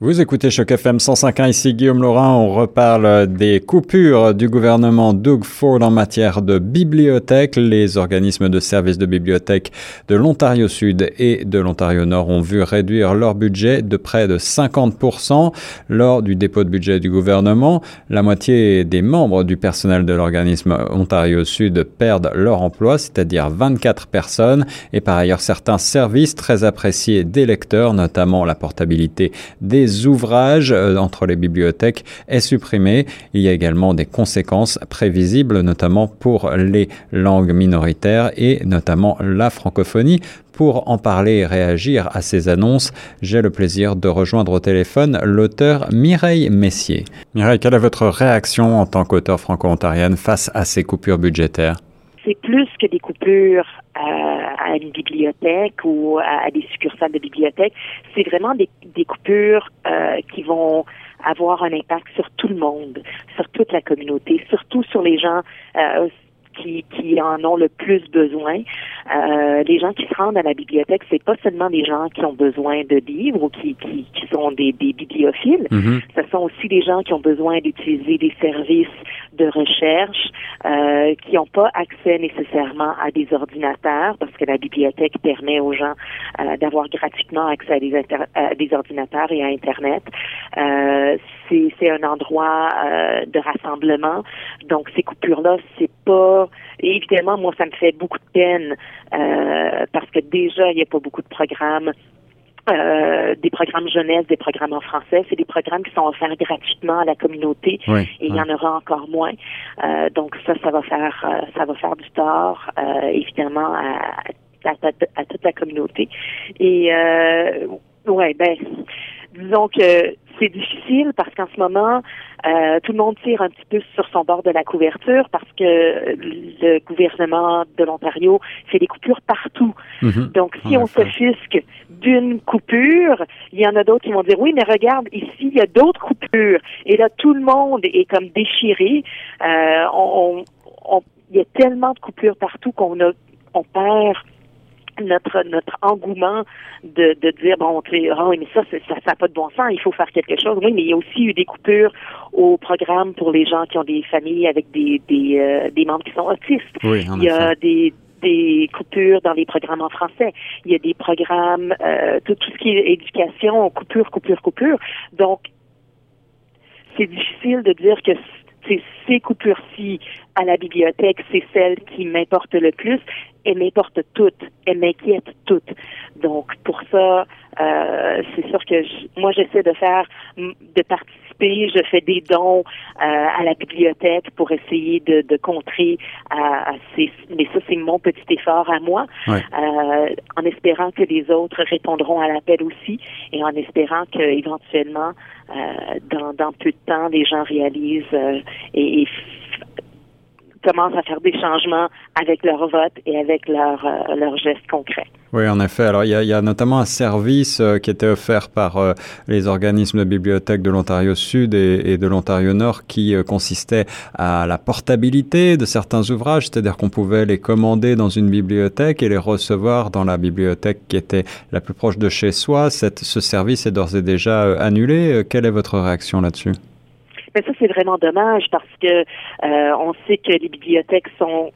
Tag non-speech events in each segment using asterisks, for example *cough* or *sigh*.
Vous écoutez Choc FM 105.1, ici Guillaume Laurin. On reparle des coupures du gouvernement Doug Ford en matière de bibliothèque. Les organismes de services de bibliothèque de l'Ontario Sud et de l'Ontario Nord ont vu réduire leur budget de près de 50% lors du dépôt de budget du gouvernement. La moitié des membres du personnel de l'organisme Ontario Sud perdent leur emploi, c'est-à-dire 24 personnes. Et par ailleurs, certains services très appréciés des lecteurs, notamment la portabilité des ouvrages euh, entre les bibliothèques est supprimé. Il y a également des conséquences prévisibles, notamment pour les langues minoritaires et notamment la francophonie. Pour en parler et réagir à ces annonces, j'ai le plaisir de rejoindre au téléphone l'auteur Mireille Messier. Mireille, quelle est votre réaction en tant qu'auteur franco-ontarienne face à ces coupures budgétaires? C'est plus que des coupures à, une bibliothèque ou à, des succursales de bibliothèque. C'est vraiment des, coupures euh, qui vont avoir un impact sur tout le monde, sur toute la communauté, surtout sur les gens euh, qui, qui en ont le plus besoin. Euh, les gens qui se rendent à la bibliothèque, c'est pas seulement des gens qui ont besoin de livres ou qui, qui, qui sont des, des bibliophiles. Mm-hmm. Ce sont aussi des gens qui ont besoin d'utiliser des services de recherche, euh, qui n'ont pas accès nécessairement à des ordinateurs, parce que la bibliothèque permet aux gens euh, d'avoir gratuitement accès à des, à des, ordinateurs et à Internet. Euh, c'est un endroit euh, de rassemblement. Donc ces coupures-là, c'est pas évidemment, moi, ça me fait beaucoup de peine euh, parce que déjà, il n'y a pas beaucoup de programmes. Euh, des programmes jeunesse, des programmes en français, c'est des programmes qui sont offerts gratuitement à la communauté et il y en aura encore moins. Euh, donc ça, ça va faire, euh, ça va faire du tort évidemment à, à, à, toute la communauté. Et ouais, ben disons que c'est difficile parce qu'en ce moment, euh, tout le monde tire un petit peu sur son bord de la couverture parce que le gouvernement de l'Ontario fait des coupures partout. Mhm. Donc, si on s'offusque d'une coupure, il y en a d'autres qui vont dire oui, mais regarde, ici, il y a d'autres coupures. Et là, tout le monde est comme déchiré. Euh, on, on, il y a tellement de coupures partout qu'on a on perd notre notre engouement de, de dire bon oh, mais ça ça n'a pas de bon sens il faut faire quelque chose oui mais il y a aussi eu des coupures au programme pour les gens qui ont des familles avec des des, euh, des membres qui sont autistes il y a des des coupures dans les programmes en français. Il y a des programmes, euh, tout, tout ce qui est éducation, coupure, coupure, coupure. Donc, c'est difficile de dire que ces coupures-ci à la bibliothèque, c'est celles qui m'importent le plus. Elles m'importent toutes. Elles m'inquiètent toutes. Donc, pour ça, euh, c'est sûr que moi, j'essaie de faire, de participer. Je fais des dons euh, à la bibliothèque pour essayer de, de contrer à, ces. Mais ça, c'est mon petit effort à moi, euh, en espérant que les autres répondront à l'appel aussi, et en espérant qu'éventuellement, euh, dans, dans peu de temps, les gens réalisent euh, et, et commencent à faire des changements avec leur vote et avec leurs leur euh, gestes concrets. Oui, en effet. Alors, il y a, notamment un service euh, qui était offert par euh, les organismes de bibliothèque de l'Ontario Sud et, de l'Ontario Nord qui consistait à la portabilité de certains ouvrages, c'est-à-dire qu'on pouvait les commander dans une bibliothèque et les recevoir dans la bibliothèque qui était la plus proche de chez soi. Ce service est d'ores et déjà annulé. Quelle est votre réaction là-dessus? Mais ça, c'est vraiment dommage parce que euh, on sait que les bibliothèques sont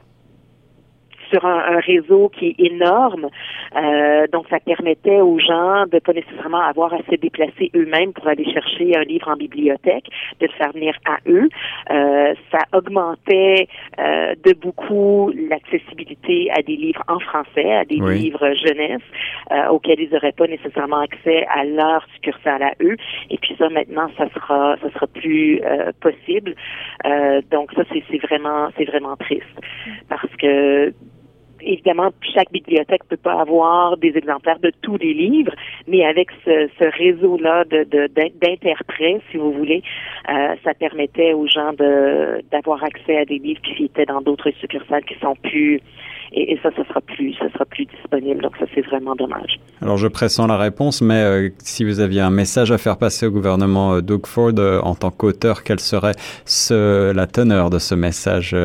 sur un, réseau qui est énorme. Euh, donc, ça permettait aux gens de pas nécessairement avoir à se déplacer eux-mêmes pour aller chercher un livre en bibliothèque, de le faire venir à eux. Euh, ça augmentait euh, de beaucoup l'accessibilité à des livres en français, à des livres jeunesse, auxquels ils n'auraient pas nécessairement accès à leur succursale à eux. Et puis ça, maintenant, ça sera, ça sera plus possible. donc ça, c'est vraiment, c'est vraiment triste parce que évidemment, chaque bibliothèque peut pas avoir des exemplaires de tous les livres, mais avec ce, ce réseau-là de, d'interprètes, si vous voulez, euh, ça permettait aux gens d'avoir accès à des livres qui étaient dans d'autres succursales qui sont plus et, ça, ça sera plus, ça sera plus disponible. Donc ça, c'est vraiment dommage. Alors je pressens la réponse, mais euh, si vous aviez un message à faire passer au gouvernement euh, Doug Ford euh, en tant qu'auteur, quelle serait ce, la teneur de ce message,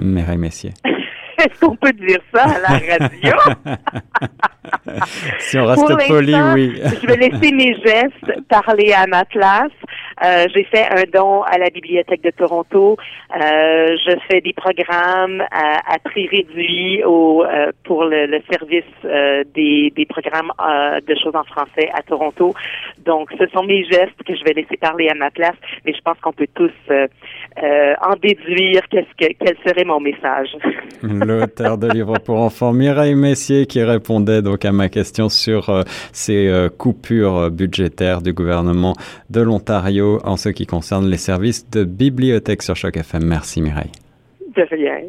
Mireille Messier? *laughs* Est-ce qu'on peut dire ça à la radio? *laughs* si on reste poli, oui. je vais laisser mes gestes parler à ma place. Euh, j'ai fait un don à la Bibliothèque de Toronto. Euh, je fais des programmes à, prix réduit au, euh, pour le, service des, des programmes de choses en français à Toronto. Donc, ce sont mes gestes que je vais laisser parler à ma place, mais je pense qu'on peut tous en déduire qu'est-ce que, quel serait mon message. *laughs* L'auteur de livres pour enfants, Mireille Messier, qui répondait donc à ma question sur ces coupures budgétaires du gouvernement de l'Ontario en ce qui concerne les services de bibliothèque sur Choc FM. Merci Mireille. De rien.